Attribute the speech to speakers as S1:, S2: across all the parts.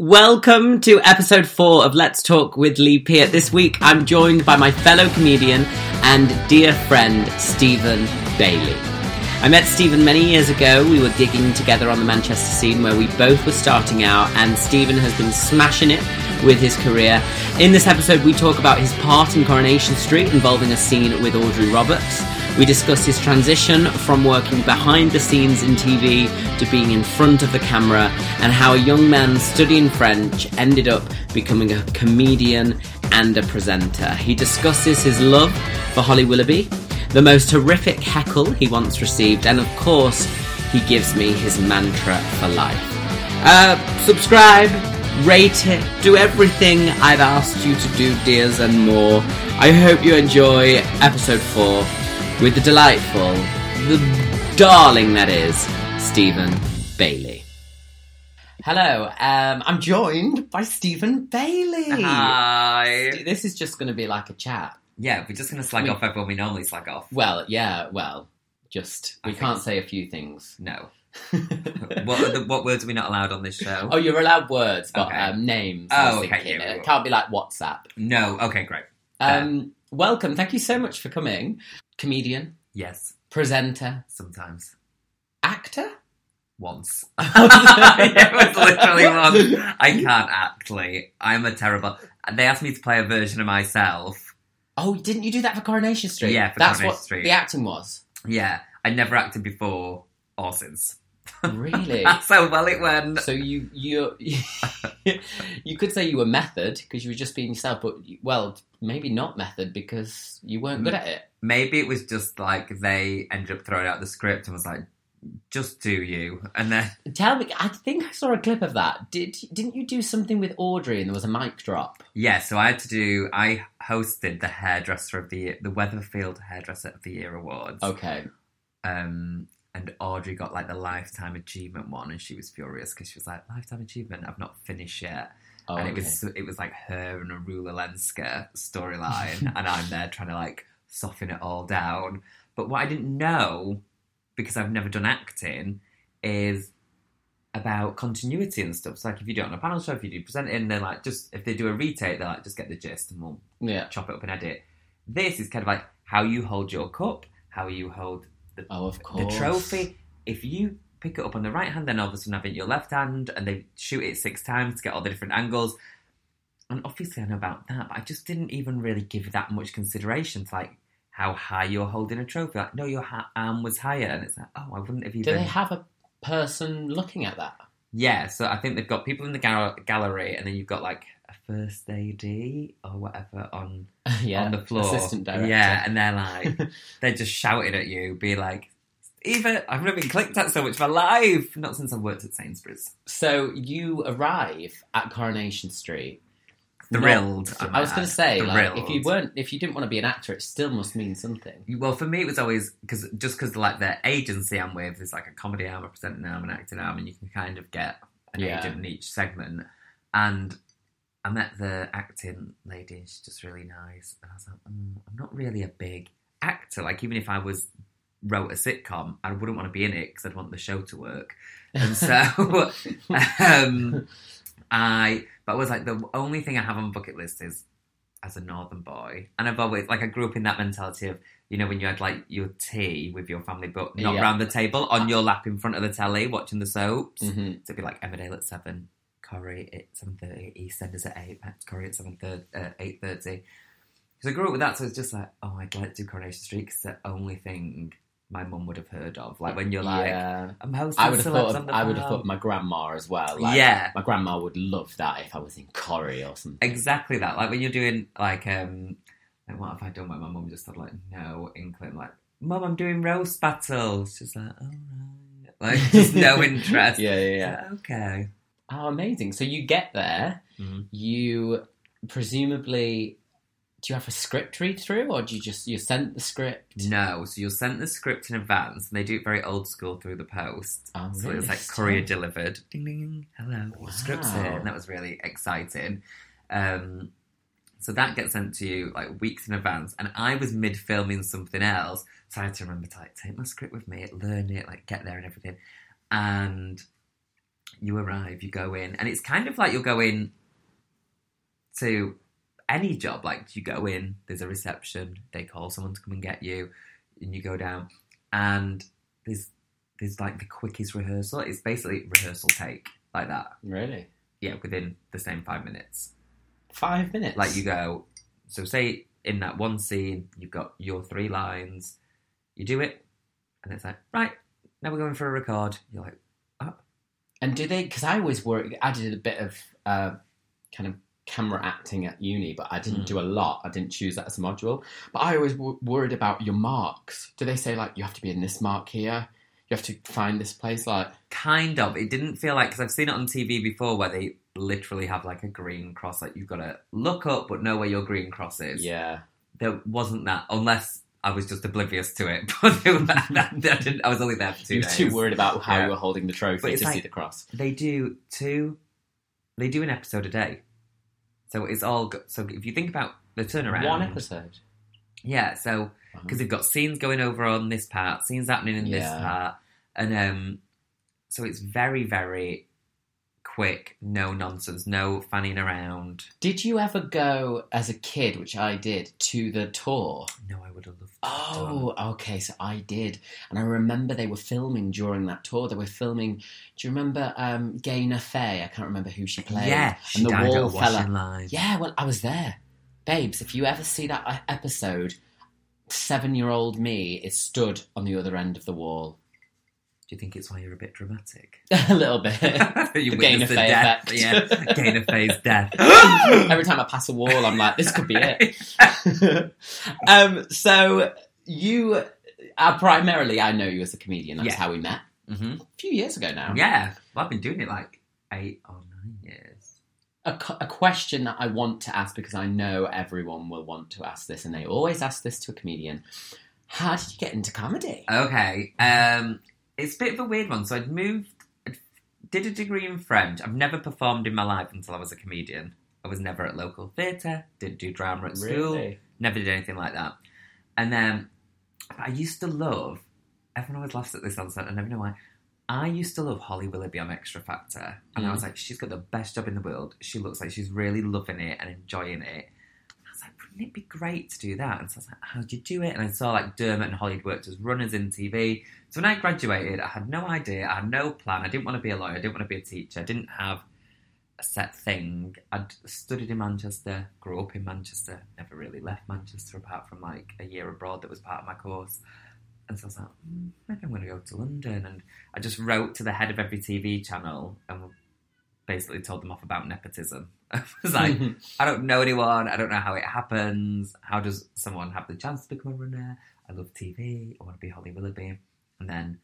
S1: Welcome to episode four of Let's Talk with Lee Peart. This week I'm joined by my fellow comedian and dear friend Stephen Bailey. I met Stephen many years ago. We were gigging together on the Manchester scene where we both were starting out, and Stephen has been smashing it with his career. In this episode, we talk about his part in Coronation Street involving a scene with Audrey Roberts. We discuss his transition from working behind the scenes in TV to being in front of the camera and how a young man studying French ended up becoming a comedian and a presenter. He discusses his love for Holly Willoughby, the most horrific heckle he once received, and of course, he gives me his mantra for life. Uh, subscribe, rate it, do everything I've asked you to do, dears, and more. I hope you enjoy episode 4 with the delightful, the darling that is, Stephen Bailey. Hello, um, I'm joined by Stephen Bailey.
S2: Hi.
S1: This is just going to be like a chat.
S2: Yeah, we're just going to slag
S1: We-
S2: off everyone we normally slag off.
S1: Well, yeah, well, just
S2: I
S1: we
S2: think-
S1: can't say a few things.
S2: No. what, are the, what words are we not allowed on this show?
S1: oh, you're allowed words, but
S2: Okay.
S1: um, names. I was
S2: Oh, okay,
S1: thinking.
S2: yeah,
S1: it
S2: yeah.
S1: can't be like WhatsApp.
S2: No. Okay, great.
S1: Um, welcome. Thank you so much for coming. Comedian,
S2: Yes,
S1: presenter,
S2: sometimes.
S1: actor.
S2: Once. it was literally once. I can't actually. I'm a terrible. They asked me to play a version of myself.
S1: Oh, didn't you do that for Coronation Street?
S2: Yeah, for
S1: that's
S2: Coronation
S1: what
S2: Street.
S1: the acting was.
S2: Yeah, I never acted before or since.
S1: Really?
S2: That's how well it went.
S1: so you you you could say you were method because you were just being yourself, but well, maybe not method because you weren't good at it.
S2: Maybe it was just like they ended up throwing out the script and was like, just do you. And then
S1: Tell me, I think I saw a clip of that. Did didn't you do something with Audrey and there was a mic drop?
S2: Yeah, so I had to do. I hosted the hairdresser of the year, the Weatherfield Hairdresser of the Year awards.
S1: Okay.
S2: Um, and Audrey got like the lifetime achievement one, and she was furious because she was like, "Lifetime achievement, I've not finished yet."
S1: Oh,
S2: and it
S1: okay.
S2: was it was like her and a Rula Lenska storyline, and I'm there trying to like soften it all down. But what I didn't know, because I've never done acting, is about continuity and stuff. So like if you do it on a panel show, if you do presenting, they're like just if they do a retake, they're like just get the gist and we'll
S1: yeah.
S2: chop it up and edit. This is kind of like how you hold your cup, how you hold
S1: Oh, of course.
S2: the trophy. If you pick it up on the right hand, then all of a sudden have it in your left hand, and they shoot it six times to get all the different angles. And obviously, I know about that, but I just didn't even really give that much consideration to like how high you're holding a trophy. Like, no, your ha- arm was higher, and it's like, oh, I wouldn't have even.
S1: Do they have a person looking at that?
S2: Yeah, so I think they've got people in the gal- gallery, and then you've got like a first AD or whatever on
S1: yeah.
S2: on the floor.
S1: Assistant director.
S2: Yeah, and they're like, they're just shouting at you, be like, Eva, I've never been clicked at so much in my life. Not since I've worked at Sainsbury's.
S1: So you arrive at Coronation Street.
S2: Thrilled.
S1: Not-
S2: I
S1: I was going to say, like, if you weren't, if you didn't want to be an actor, it still must mean something.
S2: Well, for me, it was always because just because like the agency I'm with is like a comedy arm, a presenting arm, an acting arm, and you can kind of get an
S1: Yeah.
S2: agent in each segment. And I met the acting lady, and she's just really nice. And I was like, mm, I'm not really a big actor. Like even if I was wrote a sitcom, I wouldn't want to be in it because I'd want the show to work. And so, um, I, but I was like, the only thing I have on bucket list is as a northern boy. And I've always, like, I grew up in that mentality of, you know, when you had like your tea with your family, but not
S1: Yeah.
S2: round the table, on your lap in front of the telly, watching the soaps.
S1: hmm
S2: So it'd be like Emmerdale at seven, Corrie at seven thirty, EastEnders at eight, Matt Corrie at seven thirty, uh, eight thirty. So I grew up with that, so it's just like, oh, I'd like to do Coronation Street because the only thing my mum would have heard of. Like when you're like,
S1: yeah.
S2: I'm hosting
S1: I would have thought. Of, I would have thought my grandma as well. Like,
S2: Yeah.
S1: my grandma would love that if I was in Corrie or something.
S2: Exactly that. Like when you're doing like um like what have I done where my mum just had like no inkling like Mum, I'm doing roast battles. She's like, all right. Like just no interest.
S1: yeah, yeah, yeah.
S2: like, okay.
S1: Oh, amazing! So you get there,
S2: Mhm.
S1: you presumably do you have a script read through, or do you just you sent the script?
S2: No, so you're sent the script in advance, and they do it very old school through the post.
S1: Oh,
S2: So it
S1: really?
S2: was like courier delivered. Ding ding. Hello, your script's
S1: Wow.
S2: here, and that was really exciting. Um, so that gets sent to you like weeks in advance, and I was mid filming something else, so I had to remember to like take my script with me, learn it, like get there and everything. And you arrive, you go in, and it's kind of like you'll go in to any job. Like you go in, there's a reception, they call someone to come and get you, and you go down, and there's there's like the quickest rehearsal. It's basically rehearsal take like that.
S1: Really?
S2: Yeah, within the same five minutes.
S1: Five minutes.
S2: Like you go, so say in that one scene, you've got your three lines, you do it, and it's like, right, now we're going for a record. You're like,
S1: And do they? Because I always worry. I did a bit of uh, kind of camera acting at uni, but I didn't
S2: Mm.
S1: do a lot. I didn't choose that as a module. But I always w- worried about your marks. Do they say like you have to be in this mark here? You have to find this place. Like
S2: kind of. It didn't feel like because I've seen it on TV before where they literally have like a green cross, like you've got to look up but know where your green cross is.
S1: yeah,
S2: There wasn't that unless I was just oblivious to it. But there was- that- that didn't- I was only there for two
S1: you were
S2: days.
S1: too worried about how
S2: Yeah.
S1: you were holding the trophy to
S2: it's
S1: see the cross.
S2: They do two. They do an episode a day, so it's all. go- So if you think about the turnaround,
S1: One episode.
S2: Yeah, so because they've got scenes going over on this part, scenes happening in this part, and um, so it's very, very quick, no nonsense, no fanning around.
S1: Did you ever go as a kid, which I did, to the tour?
S2: No, I would have loved.
S1: Oh, okay. So I did, and I remember they were filming during that tour. They were filming. Do you remember um, Gaynor Faye? I can't remember who she played.
S2: yeah, she
S1: and the
S2: died
S1: wall fella.
S2: line.
S1: Yeah, well, I was there, babes. If you ever see that episode, seven-year-old me is stood on the other end of the wall,
S2: Do you think it's why you're a bit dramatic?
S1: a little bit.
S2: you
S1: Gaynor
S2: the
S1: Faye
S2: death. Yeah, Gaynor Faye's death.
S1: Every time I pass a wall, I'm like, this could be it. um, so you, uh, primarily, I know you as a comedian. That's
S2: Yeah.
S1: how we met
S2: hmm
S1: a few years ago now.
S2: Yeah, well, I've been doing it like eight or nine years.
S1: A, a question that I want to ask because I know everyone will want to ask this, and they always ask this to a comedian. How did you get into comedy?
S2: Okay. Um, it's a bit of a weird one. So I'd moved, I did a degree in French. I've never performed in my life until I was a comedian. I was never at local theatre, didn't do drama at school, never did anything like that. And then I used to love, everyone always laughs at this on set, I never know why. I used to love Holly Willoughby on Xtra Factor. And I mm. was like, she's got the best job in the world. She looks like she's really loving it and enjoying it. I was like, wouldn't it be great to do that? And so I was like, how'd you do it? And I saw like Dermot and Holly worked as runners in TV. So when I graduated, I had no idea. I had no plan. I didn't want to be a lawyer. I didn't want to be a teacher. I didn't have a set thing. I'd studied in Manchester, grew up in Manchester, never really left Manchester apart from like a year abroad that was part of my course. And so I was like, mm, maybe I'm going to go to London. And I just wrote to the head of every TV channel and basically told them off about nepotism. I was like, I don't know anyone. I don't know how it happens. How does someone have the chance to become a runner? I love TV. I want to be Holly Willoughby. And then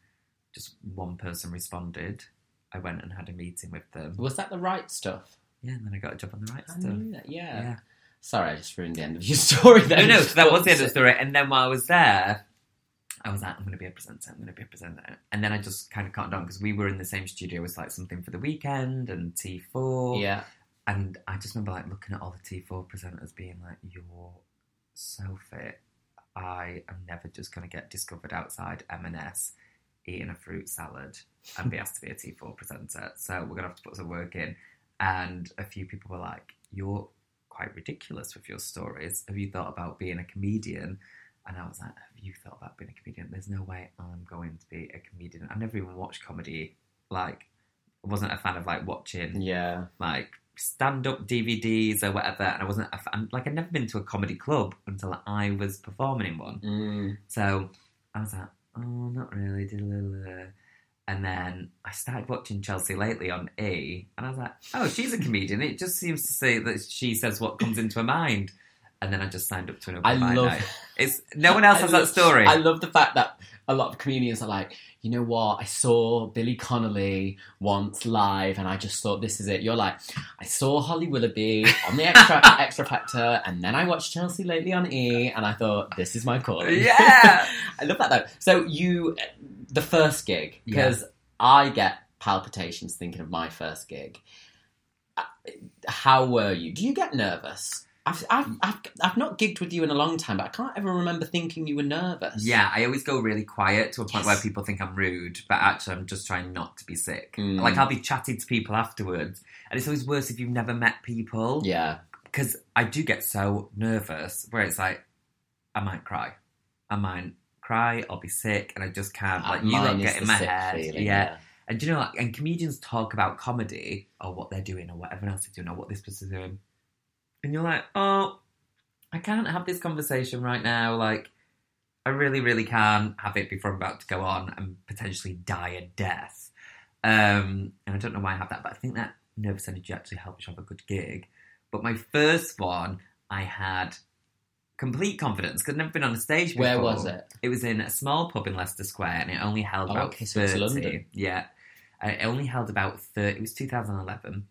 S2: just one person responded. I went and had a meeting with them.
S1: was that the right stuff?
S2: Yeah, and then I got a job on the right
S1: I
S2: stuff.
S1: knew that. Yeah.
S2: Yeah.
S1: Sorry, I just ruined the end of your story.
S2: No,
S1: Then.
S2: no, so that was the end of the story. And then while I was there, I was like, I'm going to be a presenter. I'm going to be a presenter. And then I just kind of caught on because we were in the same studio as like something for the weekend and T4.
S1: Yeah.
S2: And I just remember like looking at all the T4 presenters being like, "You're so fit. I am never just going to get discovered outside M&S eating a fruit salad and be asked to be a T4 presenter. So we're going to have to put some work in." And a few people were like, "You're quite ridiculous with your stories. Have you thought about being a comedian?" And I was like, "Have you thought about being a comedian? There's no way I'm going to be a comedian. I never even watched comedy. Like, I wasn't a fan of like watching
S1: Yeah.
S2: like stand up DVDs or whatever. And I wasn't a fan, like, I'd never been to a comedy club until I was performing in one.
S1: Mm.
S2: So I was like, oh, not really. And then I started watching Chelsea Lately on E, and I was like, oh, she's a comedian. It just seems to say that she says what comes into her mind. And then I just signed up to an open
S1: I
S2: mic
S1: love-
S2: night. It's no one else
S1: I
S2: has
S1: love-
S2: that story.
S1: I love the fact that a lot of comedians are like, you know what? I saw Billy Connolly once live, and I just thought this is it. You're like, I saw Holly Willoughby on the Extra Xtra Factor, and then I watched Chelsea Lately on E, and I thought this is my calling.
S2: yeah.
S1: I love that though. So you, the first gig, because I get palpitations thinking of my first gig. Uh, How were you? Do you get nervous? I've, I've, I've, I've not gigged with you in a long time, but I can't ever remember thinking you were nervous.
S2: Yeah, I always go really quiet to a point
S1: Yes.
S2: where people think I'm rude, but actually I'm just trying not to be sick.
S1: Mm.
S2: Like I'll be chatting to people afterwards, and it's always worse if you've never met people.
S1: Yeah.
S2: because I do get so nervous where it's like I might cry, I might cry, I'll be sick, and I just can't. Like you
S1: Mine is
S2: get in
S1: the
S2: my
S1: sick
S2: head,
S1: feeling,
S2: yeah. And do you know, like, and comedians talk about comedy or what they're doing or what everyone else is doing or what this person's doing, and you're like, oh, I can't have this conversation right now. Like, I really, really can't have it before I'm about to go on and potentially die a death. Um, and I don't know why I have that, but I think that nervous energy actually helps you have a good gig. But my first one, I had complete confidence because I'd never been on a stage before.
S1: Where was it?
S2: It was in a small pub in Leicester Square, and it only held
S1: Oh,
S2: about
S1: okay, so it's
S2: 30.
S1: London.
S2: Yeah, Uh, it only held about thirty. It was 2011,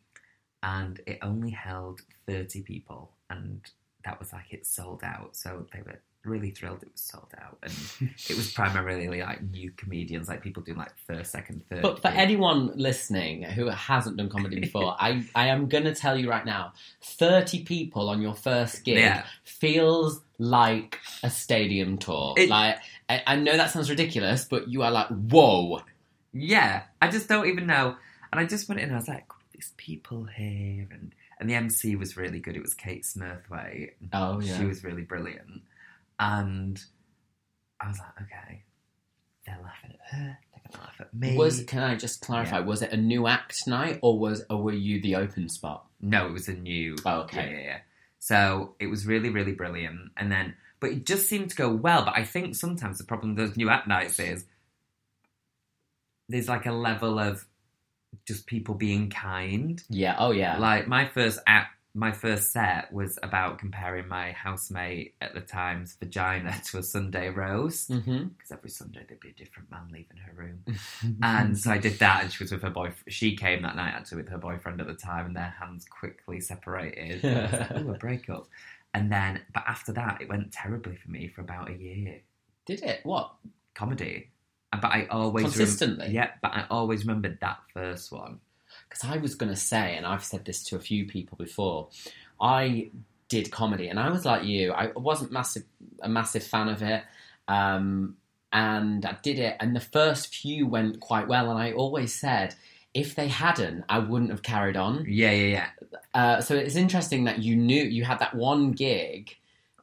S2: and it only held 30 people, and that was like it sold out. So they were really thrilled it was sold out, and it was primarily like new comedians, like people doing like first, second, third.
S1: But for
S2: gig.
S1: anyone listening who hasn't done comedy before, I, I am going to tell you right now 30 people on your first gig
S2: Yeah.
S1: feels like a stadium tour.
S2: It-
S1: like, I, I know that sounds ridiculous, but you are like, whoa.
S2: Yeah, I just don't even know. And I just went in and I was like, there's people here. And, and the MC was really good. It was Kate Smurthwaite.
S1: Oh, yeah.
S2: She was really brilliant. And I was like, okay, they're laughing at her. They're to laugh at me.
S1: Was can I just clarify?
S2: Yeah.
S1: Was it a new act night, or was or were you the open spot?
S2: No, it was a new.
S1: Oh, okay.
S2: Yeah, yeah, yeah. So it was really, really brilliant. And then, but it just seemed to go well. But I think sometimes the problem with those new act nights is there's like a level of just people being kind.
S1: Yeah. Oh, yeah.
S2: Like my first act, my first set was about comparing my housemate at the time's vagina to a Sunday rose because mm-hmm. every Sunday there'd be a different man leaving her room. And so I did that, and she was with her boyfriend. She came that night actually with her boyfriend at the time, and their hands quickly separated. Like, "Ooh, a breakup." And then, but after that, it went terribly for me for about a year.
S1: Did it? What?
S2: Comedy, but I always rem-
S1: Consistently?
S2: yeah, but I always remembered that first one.
S1: because I was going to say, and I've said this to a few people before, I did comedy, and I was like you. I wasn't massive a massive fan of it, um, and I did it, and the first few went quite well, and I always said. If they hadn't, I wouldn't have carried on.
S2: Yeah, yeah, yeah.
S1: Uh, so it's interesting that you knew you had that one gig,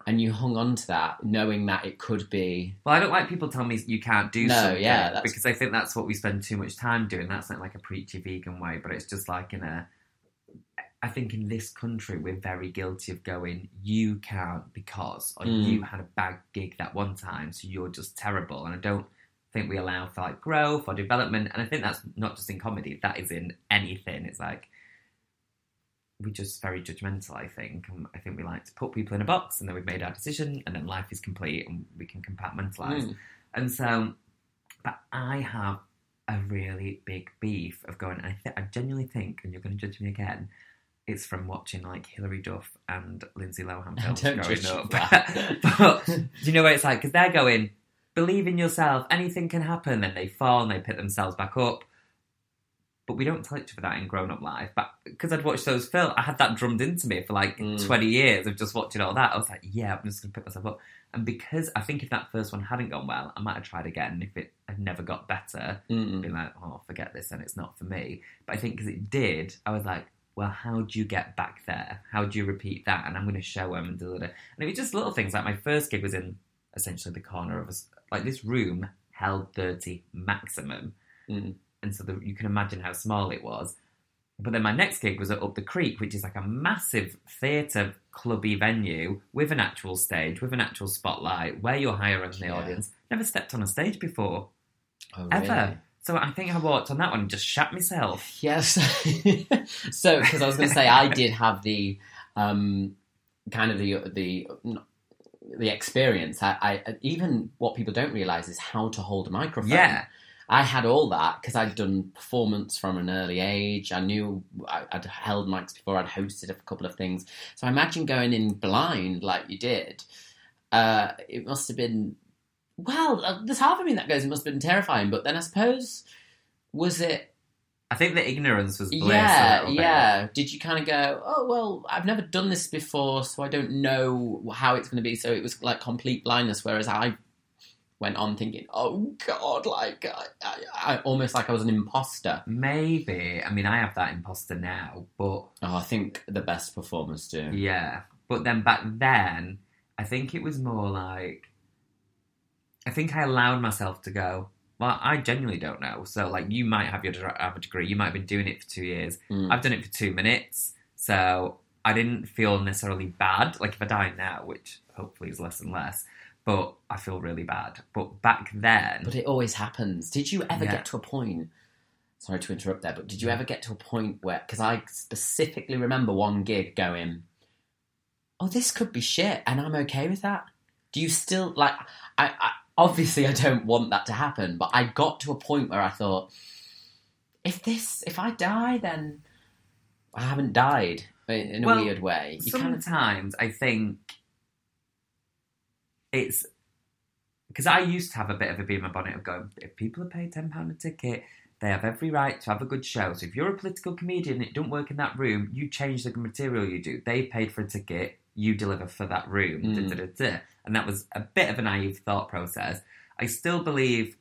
S1: and you hung on to that, knowing that it could be.
S2: Well, I don't like people telling me you can't do
S1: No,
S2: something
S1: yeah, that's-
S2: because I think that's what we spend too much time doing. That's not like a preachy vegan way, but it's just like in a. I think in this country we're very guilty of going, you can't because, or
S1: Mm.
S2: you had a bad gig that one time, so you're just terrible. And I don't think we allow for like growth or development. And I think that's not just in comedy; that is in anything. It's like we're just very judgmental. I think, and I think we like to put people in a box, and then we've made our decision, and then life is complete, and we can compartmentalize.
S1: Mm.
S2: And so, but I have a really big beef of going. I, th- I genuinely think, and you're going to judge me again. It's from watching like Hilary Duff and Lindsay Lohan films
S1: Don't
S2: growing up.
S1: that.
S2: but do you know what it's like? Because they're going, believe in yourself, anything can happen. Then they fall and they pick themselves back up. But we don't tell each other that in grown up life. But because I'd watched those films, I had that drummed into me for like
S1: Mm.
S2: 20 years of just watching all that. I was like, yeah, I'm just going to pick myself up. And because I think if that first one hadn't gone well, I might have tried again. If it had never got better,
S1: Mm-mm.
S2: be like, oh, forget this and it's not for me. But I think because it did, I was like, well, how do you get back there? How do you repeat that? And I'm going to show them and do it. And it was just little things. Like my first gig was in essentially the corner of us. Like this room held 30 maximum.
S1: Mm.
S2: And so the, you can imagine how small it was. But then my next gig was at Up the Creek, which is like a massive theatre clubby venue with an actual stage, with an actual spotlight, where you're higher up in the
S1: Yeah.
S2: audience. Never stepped on a stage before,
S1: Oh,
S2: ever.
S1: really?
S2: So I think I walked on that one and just shat myself.
S1: Yes. so, because I was going to say, I did have the um, kind of the the the experience. I, I even what people don't realize is how to hold a microphone.
S2: Yeah.
S1: I had all that because I'd done performance from an early age. I knew I, I'd held mics before. I'd hosted a couple of things. So I imagine going in blind like you did. Uh, it must have been well. Uh, there's half of me that goes. It must have been terrifying. But then I suppose was it
S2: I think the ignorance was bliss.
S1: yeah, yeah. Did you kind of go, oh well, I've never done this before, so I don't know how it's going to be. So it was like complete blindness. Whereas I went on thinking, oh god, like I, I, I almost like I was an imposter.
S2: Maybe. I mean, I have that imposter now, but
S1: Oh, I think the best performers do.
S2: yeah. But then back then, I think it was more like. I think I allowed myself to go. Well, I genuinely don't know. So, like, you might have your have a degree. You might have been doing it for two years.
S1: Mm.
S2: I've done it for two minutes, so I didn't feel necessarily bad. Like if I die now, which hopefully is less and less, but I feel really bad. But back then,
S1: But it always happens. Did you ever
S2: Yeah.
S1: get to a point? Sorry to interrupt there, but did you ever get to a point where? Because I specifically remember one gig going, "Oh, this could be shit," and I'm okay with that. Do you still like? I, I obviously I don't want that to happen, but I got to a point where I thought, if this, if I die, then I haven't died in, a
S2: Well,
S1: weird way. You kind of
S2: sometimes I think it's because I used to have a bit of a bee in my bonnet of going, if people are paid ten pound a ticket, they have every right to have a good show. So if you're a political comedian and it don't work in that room, you change the material you do. They paid for a ticket, you deliver for that room.
S1: Mm.
S2: Da, da, da. And that was a bit of a naive thought process. I still believe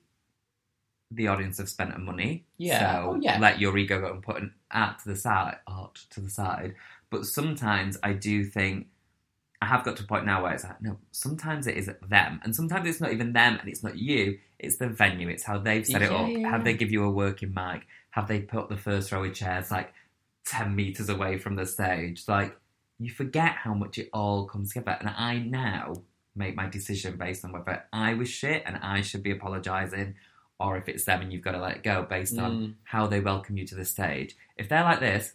S2: the audience have spent money.
S1: Yeah.
S2: So
S1: Oh, yeah.
S2: let your ego go and put an art to the side, art to the side. But sometimes I do think I have got to a point now where it's like, no, sometimes it is them, and sometimes it's not even them, and it's not you. It's the venue. It's how they've set it
S1: Yeah,
S2: up.
S1: yeah,
S2: Have they give you a working mic? Have they put the first row of chairs like ten meters away from the stage? Like you forget how much it all comes together. And I now make my decision based on whether I was shit and I should be apologising, or if it's them and you've got to let it go based on
S1: Mm.
S2: how they welcome you to the stage. If they're like this,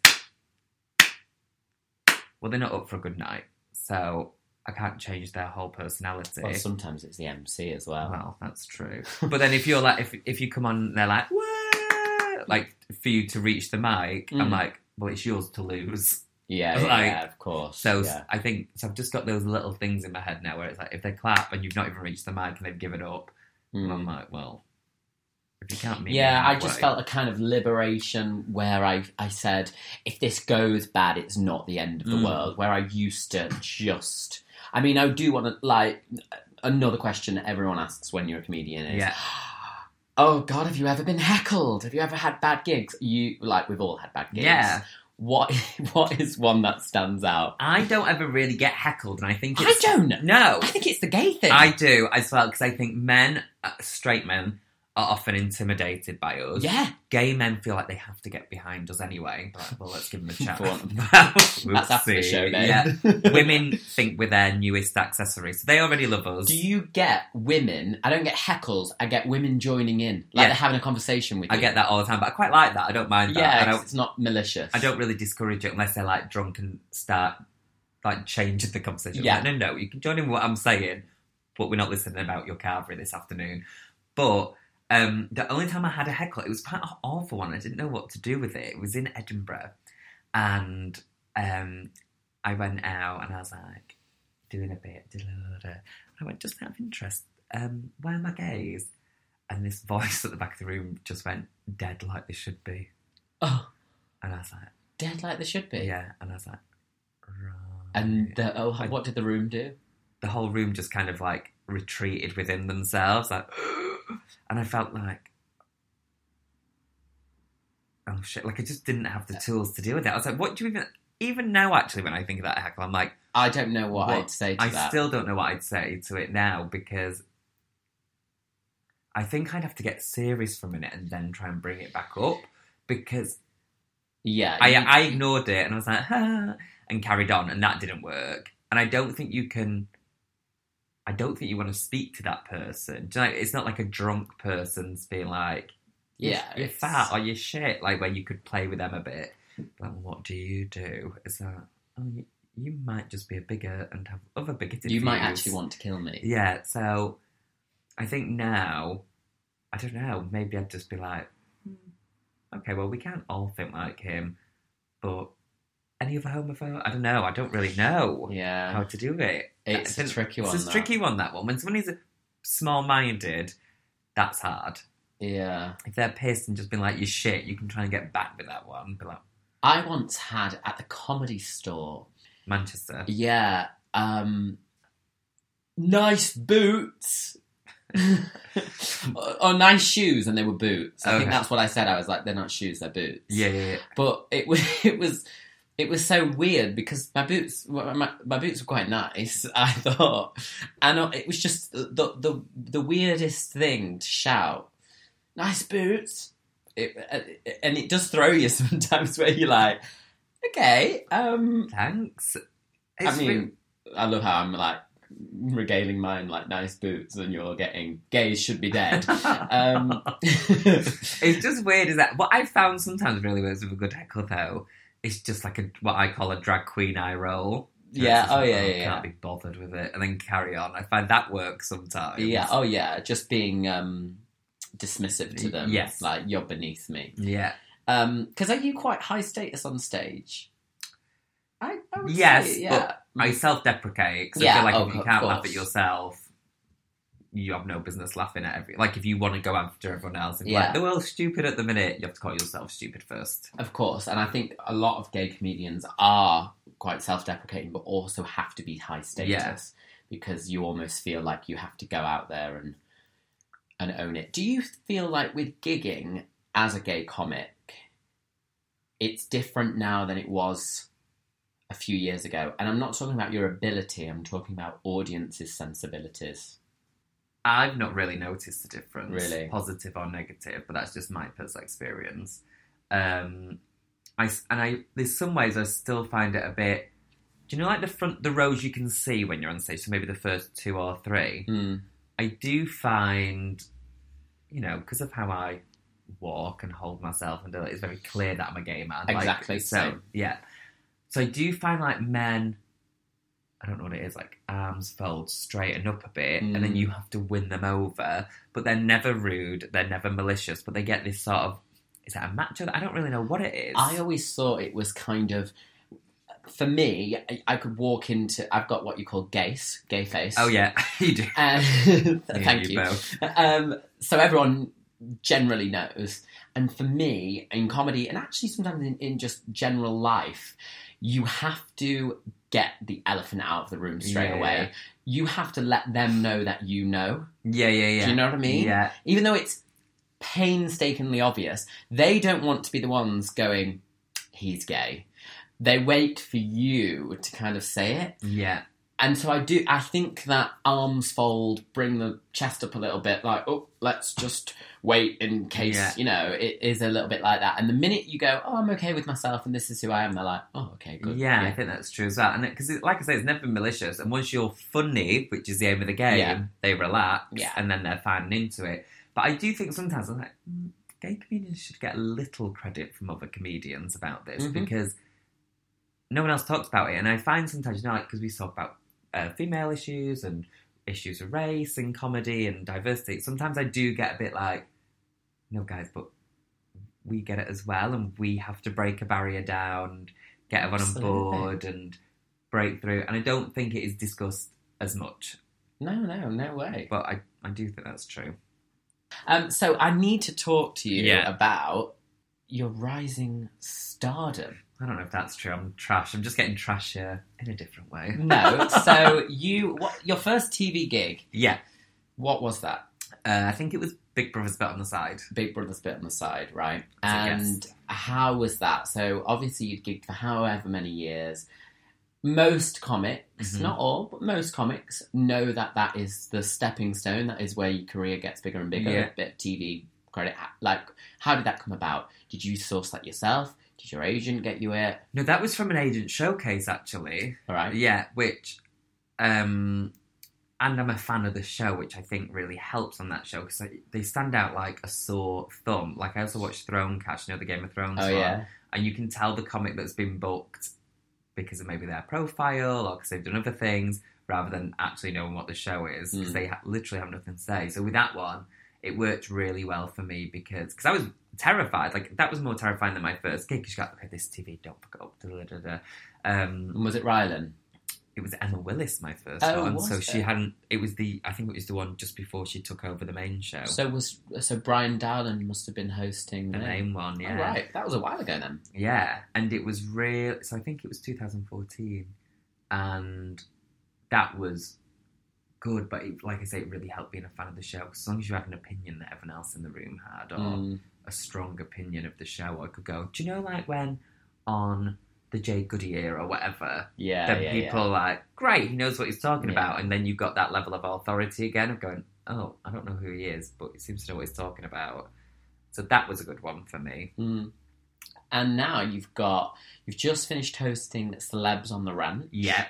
S2: well, they're not up for a good night. So I can't change their whole personality.
S1: Well, sometimes it's the MC as well.
S2: Well, that's true. But then if you're like, if if you come on, they're like, "Wah!" like for you to reach the mic, I'm
S1: Mm.
S2: like, well, it's yours to lose.
S1: Yeah,
S2: Like,
S1: yeah, of course.
S2: So
S1: yeah.
S2: I think so. I've just got those little things in my head now where it's like, if they clap and you've not even reached the mic and they've given up, and I'm
S1: Mm.
S2: like, well, you can't
S1: Yeah, I just
S2: halfway-
S1: felt a kind of liberation where I I said, if this goes bad, it's not the end of the
S2: Mm.
S1: world. Where I used to just, I mean, I do want to like another question that everyone asks when you're a comedian is,
S2: Yeah.
S1: oh God, have you ever been heckled? Have you ever had bad gigs? You like we've all had bad gigs.
S2: Yeah.
S1: What what is one that stands out?
S2: I don't ever really get heckled, and I think
S1: I don't.
S2: No,
S1: I think it's the gay thing.
S2: I do as well because I think men, uh, straight men, are often intimidated by us.
S1: yeah,
S2: Gay men feel like they have to get behind us anyway. Like, well, let's give them a chat. Whoopsie.
S1: that's after the show, babe.
S2: Yeah. Women think we're their newest accessory, so they already love us.
S1: Do you get women? I don't get heckles. I get women joining in, like
S2: Yeah.
S1: they're having a conversation with you.
S2: I get that all the time, but I quite like that. I don't mind that.
S1: Yeah, it's not malicious.
S2: I don't really discourage it unless they're like drunk and start like changing the conversation.
S1: Yeah.
S2: Like, no, no, you can join in what I'm saying, but we're not listening about your carvery this afternoon. But um, the only time I had a heckle, it was quite an awful one. I didn't know what to do with it. It was in Edinburgh, and um, I went out and I was like doing a bit. I went just out of interest. Um, where are my gays? And this voice at the back of the room just went dead like they should be.
S1: Oh,
S2: And I was like,
S1: dead like they should be.
S2: yeah, and I was like, right.
S1: And the, oh, what did the room do?
S2: the whole room just kind of like retreated within themselves, like, and I felt like, oh shit, like I just didn't have the tools to deal with it. I was like, what do you even? Even now, actually, when I think of that heckle, I'm like,
S1: I don't know what,
S2: What?
S1: I'd say to
S2: I
S1: that.
S2: still don't know what I'd say to it now because I think I'd have to get serious for a minute and then try and bring it back up because
S1: yeah,
S2: I,
S1: you-
S2: I ignored it and I was like, ah, and carried on, and that didn't work. And I don't think you can. I don't think you want to speak to that person. You know, it's not like a drunk person's being like,
S1: Yeah,
S2: you're
S1: it's-
S2: fat or you're shit, like where you could play with them a bit. Like, what do you do? Is that, oh, you, you might just be a bigot and have other bigoted
S1: you might actually want to kill me.
S2: Yeah, so I think now, I don't know, maybe I'd just be like, hmm, okay, well, we can't all think like him, but any other homophobe? I don't know. I don't really know
S1: Yeah,
S2: how to do it.
S1: it's a tricky one.
S2: It's a
S1: that.
S2: tricky one, that one. When someone is small minded, that's hard.
S1: Yeah.
S2: If they're pissed and just been like, "You shit," you can try and get back with that one. Be like,
S1: I once had at the comedy store.
S2: Manchester.
S1: Yeah. Um, nice boots. or, or nice shoes, and they were boots. I think that's what I said. I was like, they're not shoes, they're boots.
S2: Yeah, yeah, yeah.
S1: But it was it was it was so weird because my boots well, my, my boots were quite nice. I thought, and it was just the the the weirdest thing to shout. Nice boots. It, uh, and it does throw you sometimes where you're like, okay, um,
S2: Thanks.
S1: I mean,
S2: re-
S1: I love how I'm like regaling mine like nice boots, and you're getting gays should be dead. um,
S2: it's just weird, is that what I found sometimes really works with a good heckle though. It's just like a what I call a drag queen eye roll.
S1: Yeah, oh,
S2: like,
S1: yeah, yeah,
S2: Can't
S1: yeah.
S2: be bothered with it, and then carry on. I find that works sometimes.
S1: yeah, oh yeah, just being um, dismissive to them.
S2: Yes.
S1: like you're beneath me.
S2: yeah.
S1: Because are you quite high status on stage? I, I would
S2: Yes,
S1: say, yeah.
S2: but I self-deprecate because I feel like
S1: oh,
S2: if you can't laugh at yourself, you have no business laughing at every. Like if you want to go after everyone else and be
S1: Yeah.
S2: like the world's stupid at the minute, you have to call yourself stupid first.
S1: Of course, and I think a lot of gay comedians are quite self-deprecating, but also have to be high status
S2: Yeah.
S1: because you almost feel like you have to go out there and and own it. Do you feel like with gigging as a gay comic, it's different now than it was a few years ago? And I'm not talking about your ability; I'm talking about audiences' sensibilities.
S2: I've not really noticed the difference,
S1: Really?
S2: positive or negative, but that's just my personal experience. Um, I and I there's some ways I still find it a bit. Do you know like the front the rows you can see when you're on stage? So maybe the first two or three.
S1: Hmm.
S2: I do find, you know, because of how I walk and hold myself and do it, it's very clear that I'm a gay man. Like,
S1: Exactly,
S2: so,
S1: same.
S2: yeah. So I do find like men, I don't know what it is, like arms fold, straighten up a bit, and then
S1: Mm.
S2: you have to win them over. But they're never rude, they're never malicious, but they get this sort of, is that a macho? I don't really know what it is.
S1: I always thought it was kind of. For me, I, could walk into. I've got what you call gaze, gay face.
S2: oh yeah, you do.
S1: And thank you.
S2: both.
S1: Um, so everyone generally knows. And for me, in comedy, and actually sometimes in, in just general life, you have to get the elephant out of the room straight
S2: Yeah,
S1: away.
S2: yeah.
S1: You have to let them know that you know.
S2: Yeah, yeah, yeah.
S1: Do you know what I mean?
S2: Yeah,
S1: Even though it's painstakingly obvious, they don't want to be the ones going, he's gay. They wait for you to kind of say it.
S2: yeah.
S1: And so I do. I think that arms fold, bring the chest up a little bit, like oh, let's just wait in case
S2: Yeah.
S1: you know it is a little bit like that. And the minute you go, oh, I'm okay with myself, and this is who I am, they're like, oh, okay, good.
S2: Yeah, I think that's true as well. And because, like I say, it's never been malicious. And once you're funny, which is the aim of the game,
S1: Yeah.
S2: they relax,
S1: Yeah.
S2: and then they're finding into it. But I do think sometimes I'm like, mm, gay comedians should get a little credit from other comedians about this
S1: Mhm.
S2: because no one else talks about it. And I find sometimes, you know, like because we talk about uh, female issues and issues of race and comedy and diversity, sometimes I do get a bit like, no, guys, but we get it as well, and we have to break a barrier down, and get everyone
S1: Absolutely.
S2: on board, and break through. And I don't think it is discussed as much,
S1: No, no, no way.
S2: but I, I do think that's true.
S1: Um, so I need to talk to you
S2: Yeah.
S1: about your rising stardom.
S2: I don't know if that's true. I'm trash. I'm just getting trashier in a different way.
S1: No, so you, what, your first TV gig,
S2: Yeah,
S1: what was that?
S2: uh, I think it was Big Brother's Bit on the Side.
S1: Big Brother's bit on the side, right? And how was that? So obviously you'd gigged for however many years. Most comics,
S2: Mhm.
S1: not all, but most comics know that that is the stepping stone. That is where your career gets bigger and bigger.
S2: Yeah.
S1: A bit of TV credit. Like, how did that come about? Did you source that yourself? Did your agent get you it?
S2: No, that was from an agent showcase actually.
S1: All right.
S2: Yeah, which, um, and I'm a fan of the show, which I think really helps on that show because they stand out like a sore thumb. Like I also watched Thronecast, you know, the Game of Thrones
S1: Oh
S2: one,
S1: yeah.
S2: and you can tell the comic that's been booked because of maybe their profile or because they've done other things rather than actually knowing what the show is because
S1: Mm.
S2: they ha- literally have nothing to say. So with that one, it worked really well for me because cause I was terrified. Like that was more terrifying than my first gig. 'cause you got okay, this TV, don't fuck it up. Da, da, da. Um,
S1: And was it Rylan?
S2: it was Emma Willis, my first
S1: Oh,
S2: one. So she hadn't. It was the. I think it was the one just before she took over the main show.
S1: So was so Brian Dowling must have been hosting
S2: the
S1: then.
S2: main one. yeah,
S1: right, that was a while ago then.
S2: yeah, and it was real. So I think it was 2014, and that was good. But it, like I say, it really helped being a fan of the show. 'cause as long as you had an opinion that everyone else in the room had, or
S1: Mm.
S2: a strong opinion of the show, I could go. Do you know like when on the Jade Goody era or whatever,
S1: Yeah,
S2: then
S1: yeah,
S2: people
S1: yeah.
S2: are like, great, he knows what he's talking
S1: Yeah.
S2: about, and then you've got that level of authority again of going, oh, I don't know who he is, but he seems to know what he's talking about. So that was a good one for me.
S1: Mm. And now you've got you've just finished hosting Celebs on the Ranch
S2: Yeah.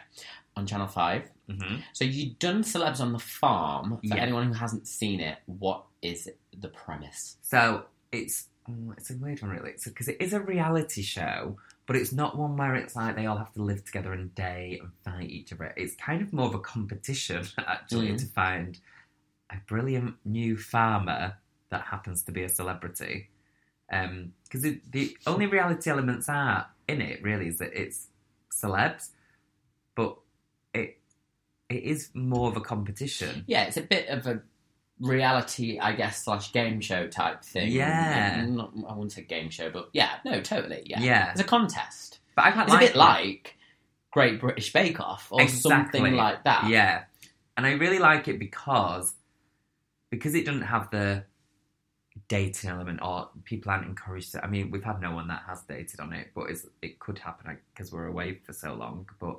S1: on Channel Five.
S2: Hmm
S1: So you've done Celebs on the Farm. For
S2: Yeah.
S1: anyone who hasn't seen it, what is the premise?
S2: So it's oh, it's a weird one really, because it is a reality show, but it's not one where it's like they all have to live together and date and fight each other. It's kind of more of a competition actually
S1: Mm.
S2: to find a brilliant new farmer that happens to be a celebrity. Because the only reality elements are in it really is that it's celebs, but it is more of a competition.
S1: Yeah, it's a bit of a reality, I guess, slash game show type thing.
S2: Yeah.
S1: Not, I wouldn't say game show, but yeah, no, totally. Yeah.
S2: Yeah.
S1: It's a contest.
S2: But I quite
S1: It's
S2: like
S1: a bit
S2: it.
S1: like Great British Bake Off or
S2: Exactly.
S1: something like that.
S2: Yeah, and I really like it because because it doesn't have the dating element or people aren't encouraged to. I mean, we've had no one that has dated on it, but it's, it could happen because we're away for so long. But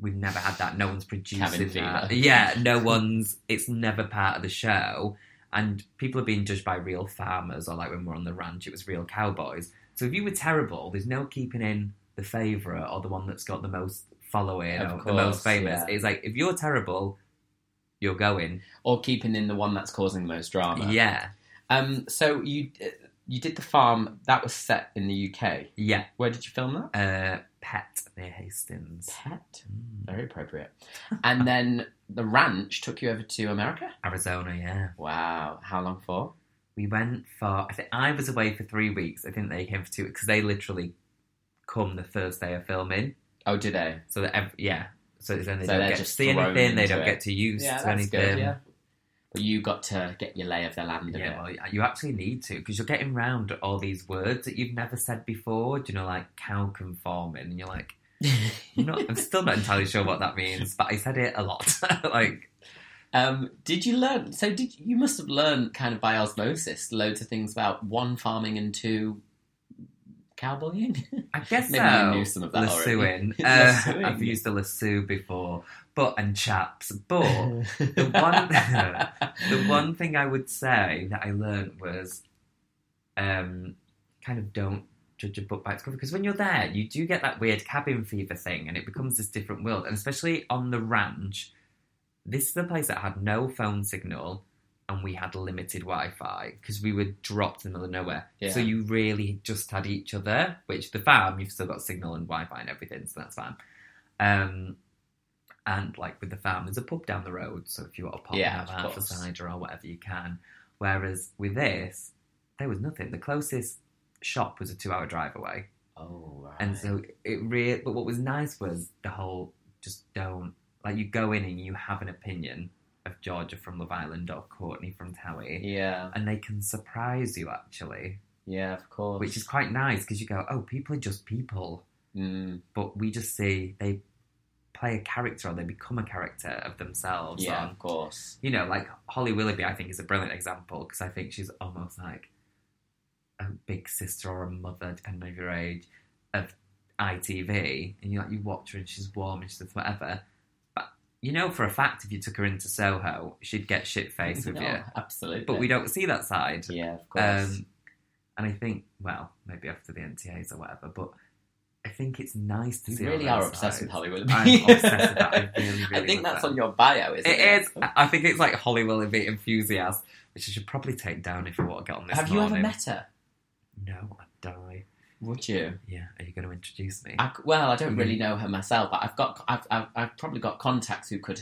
S2: we've never had that. No one's producing that. Yeah, no one's. It's never part of the show, and people are being judged by real farmers or like when we're on the ranch, it was real cowboys. So if you were terrible, there's no keeping in the favourite or the one that's got the most following
S1: Of
S2: or the most famous.
S1: yeah.
S2: It's like if you're terrible, you're going.
S1: Or keeping in the one that's causing the most drama.
S2: Yeah,
S1: Um. So you you did the farm that was set in the UK.
S2: yeah.
S1: Where did you film that?
S2: Uh, Pett near Hastings,
S1: Pett.
S2: Mm.
S1: Very appropriate. And then the ranch took you over to America.
S2: Arizona. Yeah,
S1: Wow. How long for?
S2: we went for. I think I was away for three weeks. I think they came for two because they literally come the first day of filming.
S1: Oh, did they?
S2: So that ev- yeah. So then they
S1: So
S2: don't get to see anything. They don't
S1: it.
S2: get to use
S1: Yeah,
S2: anything.
S1: good. Yeah. But you got to get your lay of the land of
S2: Yeah,
S1: it.
S2: well, you actually need to because you're getting round all these words that you've never said before. Do you know, like cow conforming, and you're like, I'm, not, I'm still not entirely sure what that means, but I said it a lot. like,
S1: Um, did you learn? So did you must have learned kind of by osmosis loads of things about one farming and two cowboying.
S2: I guess
S1: Maybe
S2: so.
S1: you knew some of that already.
S2: Uh. I've used a lasso before, but and chaps. But the one, the one thing I would say that I learned was, um, kind of don't judge a book by its cover because when you're there, you do get that weird cabin fever thing, and it becomes this different world. And especially on the ranch, this is the place that had no phone signal. And we had limited Wi-Fi because we were dropped in the middle of nowhere.
S1: Yeah.
S2: So you really just had each other. Which the farm, you've still got signal and Wi-Fi and everything, so that's fine. Um, and like with the farm, there's a pub down the road, so if you want to pop
S1: Yeah,
S2: and have
S1: of
S2: half a cider or whatever you can. Whereas with this, there was nothing. The closest shop was a two-hour drive away,
S1: oh, right.
S2: and so it really. But what was nice was the whole just don't like you go in and you have an opinion of Georgia from Love Island or Courtney from Towie,
S1: yeah,
S2: and they can surprise you actually,
S1: yeah, of course.
S2: which is quite nice because you go, oh, people are just people
S1: Mm,
S2: but we just see they play a character or they become a character of themselves.
S1: yeah, of course.
S2: you know, like Holly Willoughby, I think is a brilliant example because I think she's almost like a big sister or a mother, depending on your age, of ITV. And you like you watch her and she's warm and she's whatever. But you know for a fact, if you took her into Soho, she'd get shit faced with
S1: No,
S2: you.
S1: absolutely.
S2: But we don't see that side.
S1: Yeah, of course.
S2: Um, and I think, well, maybe after the NTAs or whatever, but I think it's nice to
S1: you
S2: see.
S1: really are obsessed
S2: sides.
S1: with Hollywood.
S2: I'm obsessed with that. I really, really
S1: I think that's
S2: that.
S1: on your bio, isn't it?
S2: It is. I think it's like Holly Willoughby enthusiast, which I should probably take down if you want to get on this.
S1: Have you ever met her?
S2: No, I'd die.
S1: Would you?
S2: Yeah, are you going to introduce me?
S1: I, well, I don't
S2: Mm.
S1: really know her myself, but I've got, I've, I've, I've probably got contacts who could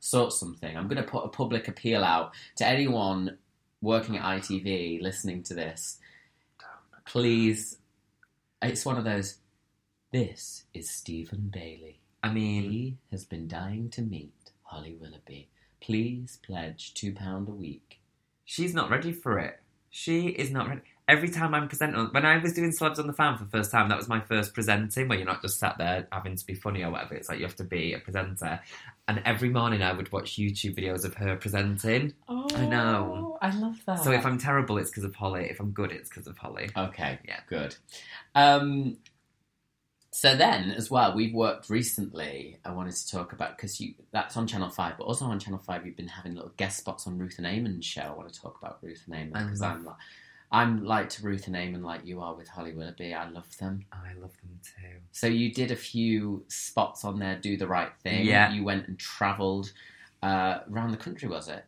S1: sort something. I'm going to put a public appeal out to anyone working at ITV listening to this. Please, it's one of those. This is Stephen Bailey.
S2: I mean,
S1: He has been dying to meet Holly Willoughby. Please pledge £2 a week.
S2: she's not ready for it. She is not ready. Every time I'm presenting, when I was doing Celebs on the Farm for the first time, that was my first presenting, where you're not just sat there having to be funny or whatever. It's like you have to be a presenter. And every morning I would watch YouTube videos of her presenting.
S1: Oh,
S2: I know.
S1: I love that.
S2: So if I'm terrible, it's because of Holly. If I'm good, it's because of Holly.
S1: Okay,
S2: Yeah.
S1: good. Um, so then, as well, we've worked recently. I wanted to talk about because you that's on Channel Five, but also on Channel Five, you've been having little guest spots on Ruth and Eamonn's show. I want to talk about Ruth and
S2: Eamonn
S1: because I'm like, I'm like to Ruth and Eamonn like you are with Holly Willoughby. I love them.
S2: I love them too.
S1: So you did a few spots on there. Do the right thing.
S2: Yeah.
S1: You went and travelled uh, around the country. Was it?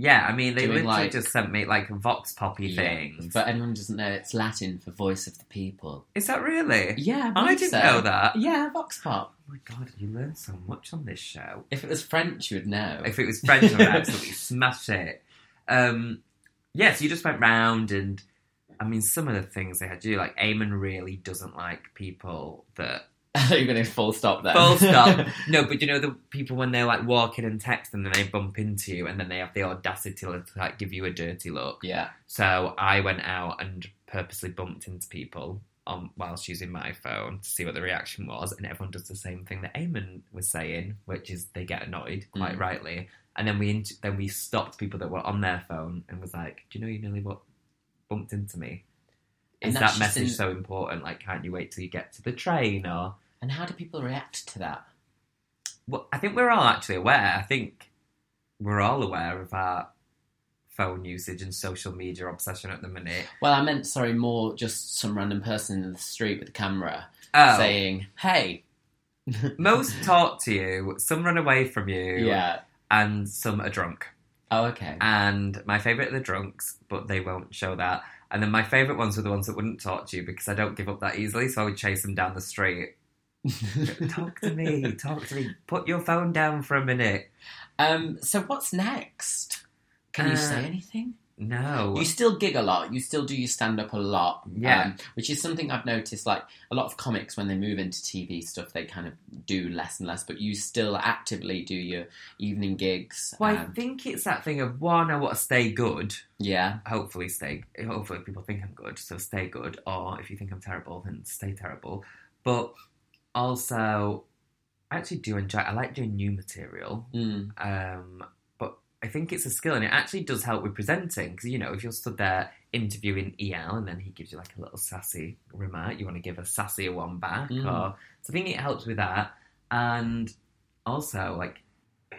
S2: Yeah, I mean, they
S1: Doing,
S2: literally
S1: like-
S2: just sent me like vox poppy
S1: Yeah.
S2: things.
S1: But anyone doesn't know it's Latin for voice of the people.
S2: Is that really?
S1: Yeah,
S2: I
S1: believe
S2: didn't
S1: so.
S2: know that.
S1: Yeah, Vox Pop.
S2: Oh my god, you learn so much on this show.
S1: If it was French, you would know.
S2: If it was French, I would absolutely smash it. Um, yeah, so you just went round, and I mean, some of the things they had to do, like Eamonn really doesn't like people that
S1: You're going to full stop there.
S2: full stop. no, but you know the people when they're like walking and texting, and they bump into you, and then they have the audacity to like give you a dirty look.
S1: yeah.
S2: So I went out and purposely bumped into people on whilst using my phone to see what the reaction was, and everyone does the same thing that Eamonn was saying, which is they get annoyed quite
S1: Mm.
S2: rightly. And then we then we stopped people that were on their phone and was like, "Do you know you nearly what bumped into me? Is that message
S1: in-
S2: so important? Like, can't you wait till you get to the train?" Or
S1: And how do people react to that?
S2: well, I think we're all actually aware. I think we're all aware of our phone usage and social media obsession at the minute.
S1: Well, I meant, sorry, more just some random person in the street with a camera
S2: Oh,
S1: saying, hey.
S2: Most talk to you, some run away from you,
S1: Yeah.
S2: and some are drunk.
S1: Oh, okay.
S2: And my favourite are the drunks, but they won't show that. And then my favourite ones were the ones that wouldn't talk to you because I don't give up that easily, so I would chase them down the street. talk to me, talk to me. Put your phone down for a minute.
S1: um, so what's next? Can you
S2: Uh,
S1: say anything?
S2: No.
S1: You still gig a lot. You still do your stand up a lot.
S2: Yeah.
S1: um, which is something I've noticed. Like a lot of comics, when they move into TV stuff, they kind of do less and less. But you still actively do your evening gigs.
S2: well, I
S1: um,
S2: think it's that thing of one, I want to stay good.
S1: yeah.
S2: Hopefully, stay. Hopefully, people think I'm good, so stay good. Or if you think I'm terrible, then stay terrible. But also, I actually do enjoy. I like doing new material.
S1: Mm.
S2: Um, I think it's a skill, and it actually does help with presenting. Because you know, if you're stood there interviewing EL, and then he gives you like a little sassy remark, you want to give a sassier one back.
S1: Mm.
S2: Or so I think it helps with that, and also like,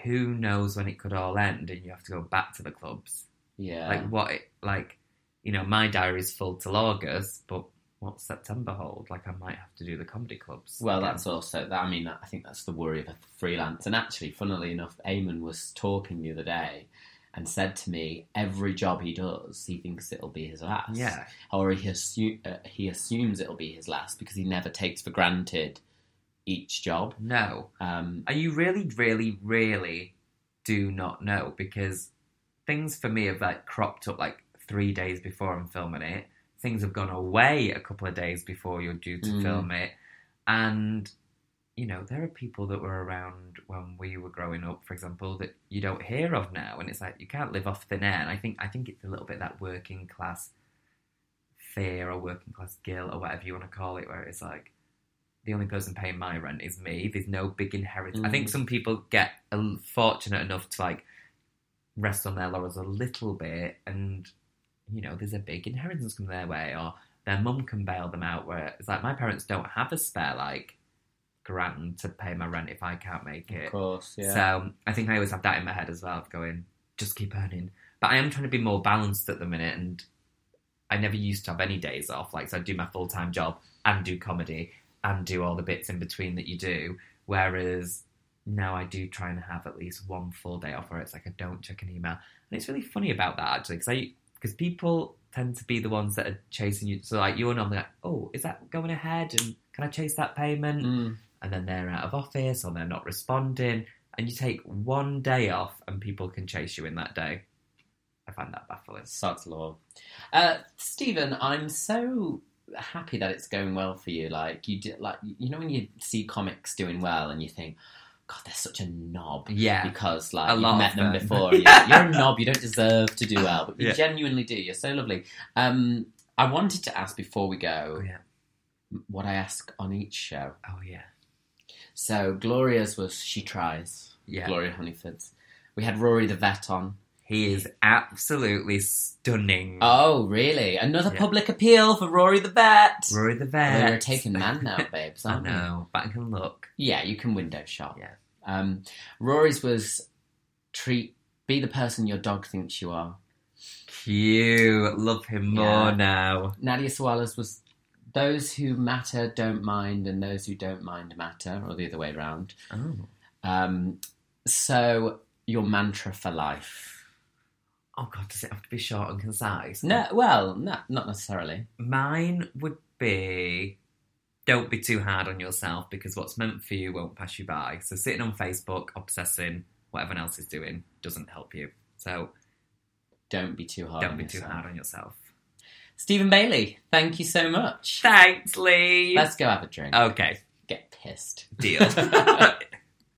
S2: who knows when it could all end, and you have to go back to the clubs.
S1: Yeah.
S2: Like what? It, like you know, my diary's full till August, but. What's September hold? Like I might have to do the comedy clubs.
S1: Well,
S2: again.
S1: that's also that. I mean, I think that's the worry of a freelance. And actually, funnily enough, Eamonn was talking the other day and said to me, every job he does, he thinks it'll be his last.
S2: yeah.
S1: Or he uh, he assumes it'll be his last because he never takes for granted each job.
S2: No.
S1: Um,
S2: And you really, really, really do not know because things for me have like cropped up like three days before I'm filming it. Things have gone away a couple of days before you're due to
S1: Mm.
S2: film it. And, you know, there are people that were around when we were growing up, for example, that you don't hear of now. And it's like you can't live off thin air. And I think I think it's a little bit that working class fear or working class guilt or whatever you want to call it, where it's like the only person paying my rent is me. There's no big inheritance. I think
S1: Mm.
S2: some people get fortunate enough to like rest on their laurels a little bit, and you know, there's a big inheritance coming their way, or their mum can bail them out. Where it's like my parents don't have a spare like grand to pay my rent if I can't make it.
S1: of course, yeah.
S2: So I think I always have that in my head as well, of going, just keep earning. But I am trying to be more balanced at the minute, and I never used to have any days off. Like, so I do my full time job and do comedy and do all the bits in between that you do. Whereas now I do try and have at least one full day off where it's like I don't check an email. And it's really funny about that actually, because I because people tend to be the ones that are chasing you. So like you're normally like, oh, is that going ahead? And can I chase that payment?
S1: Mm.
S2: and then they're out of office or they're not responding, and you take one day off and people can chase you in that day. I find that baffling.
S1: Sod's law. Uh, Stephen, I'm so happy that it's going well for you. Like you did, like you know when you see comics doing well and you think, God, they're such a knob.
S2: Yeah.
S1: Because like you've met them
S2: them.
S1: before. and You're, a knob. You don't deserve to do well, but you
S2: Yeah.
S1: genuinely do. You're so lovely. Um, I wanted to ask before we
S2: Oh
S1: go
S2: yeah.
S1: what I ask on each show.
S2: Oh yeah.
S1: So Gloria's was she tries.
S2: Yeah.
S1: Gloria Hunniford's. We had Rory the vet on.
S2: He is absolutely stunning.
S1: Oh, really? Another
S2: Yeah.
S1: public appeal for Rory the vet.
S2: Rory the vet.
S1: We're a taken man now, babes,
S2: I
S1: aren't we?
S2: know, but I can look.
S1: Yeah, you can window shop.
S2: Yeah.
S1: Um, Rory's was treat be the person your dog thinks you are.
S2: Cute. Love him more
S1: Yeah.
S2: now.
S1: Nadia Sawalha's was those who matter don't mind, and those who don't mind matter, or the other way around.
S2: Oh.
S1: Um, so your mantra for life?
S2: Oh god, does it have to be short and concise?
S1: No, well, no, not necessarily.
S2: Mine would be don't be too hard on yourself because what's meant for you won't pass you by. So sitting on Facebook, obsessing, what everyone else is doing doesn't help you. So
S1: Don't be too hard.
S2: don't
S1: on
S2: be too hard on yourself.
S1: Stephen Bailey, thank you so much.
S2: Thanks, Lee.
S1: Let's go have a drink.
S2: okay,
S1: Get pissed.
S2: deal.